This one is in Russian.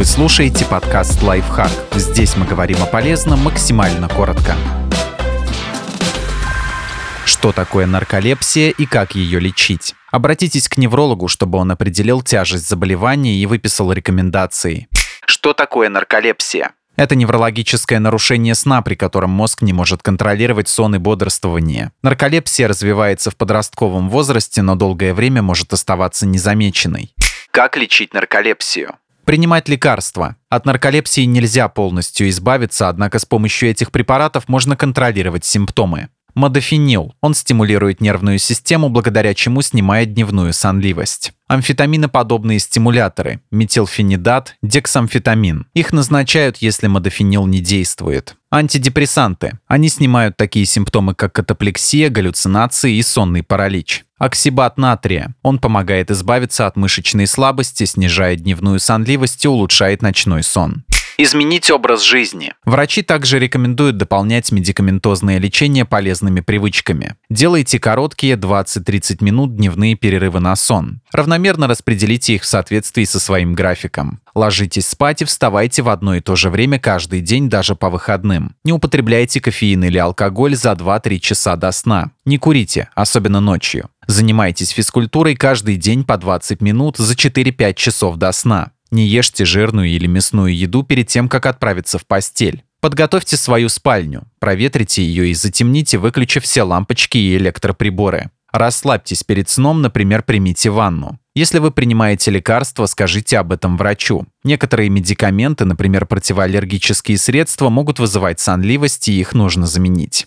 Вы слушаете подкаст «Лайфхак». Здесь мы говорим о полезном максимально коротко. Что такое нарколепсия и как ее лечить? Обратитесь к неврологу, чтобы он определил тяжесть заболевания и выписал рекомендации. Что такое нарколепсия? Это неврологическое нарушение сна, при котором мозг не может контролировать сон и бодрствование. Нарколепсия развивается в подростковом возрасте, но долгое время может оставаться незамеченной. Как лечить нарколепсию? Принимать лекарства. От нарколепсии нельзя полностью избавиться, однако с помощью этих препаратов можно контролировать симптомы. Модофенил. Он стимулирует нервную систему, благодаря чему снимает дневную сонливость. Амфетаминоподобные стимуляторы – метилфенидат, дексамфетамин. Их назначают, если модофенил не действует. Антидепрессанты. Они снимают такие симптомы, как катаплексия, галлюцинации и сонный паралич. Оксибат натрия. Он помогает избавиться от мышечной слабости, снижает дневную сонливость и улучшает ночной сон. Изменить образ жизни. Врачи также рекомендуют дополнять медикаментозное лечение полезными привычками. Делайте короткие 20-30 минут дневные перерывы на сон. Равномерно распределите их в соответствии со своим графиком. Ложитесь спать и вставайте в одно и то же время каждый день, даже по выходным. Не употребляйте кофеин или алкоголь за 2-3 часа до сна. Не курите, особенно ночью. Занимайтесь физкультурой каждый день по 20 минут за 4-5 часов до сна. Не ешьте жирную или мясную еду перед тем, как отправиться в постель. Подготовьте свою спальню, проветрите ее и затемните, выключив все лампочки и электроприборы. Расслабьтесь перед сном, например, примите ванну. Если вы принимаете лекарства, скажите об этом врачу. Некоторые медикаменты, например, противоаллергические средства, могут вызывать сонливость, и их нужно заменить.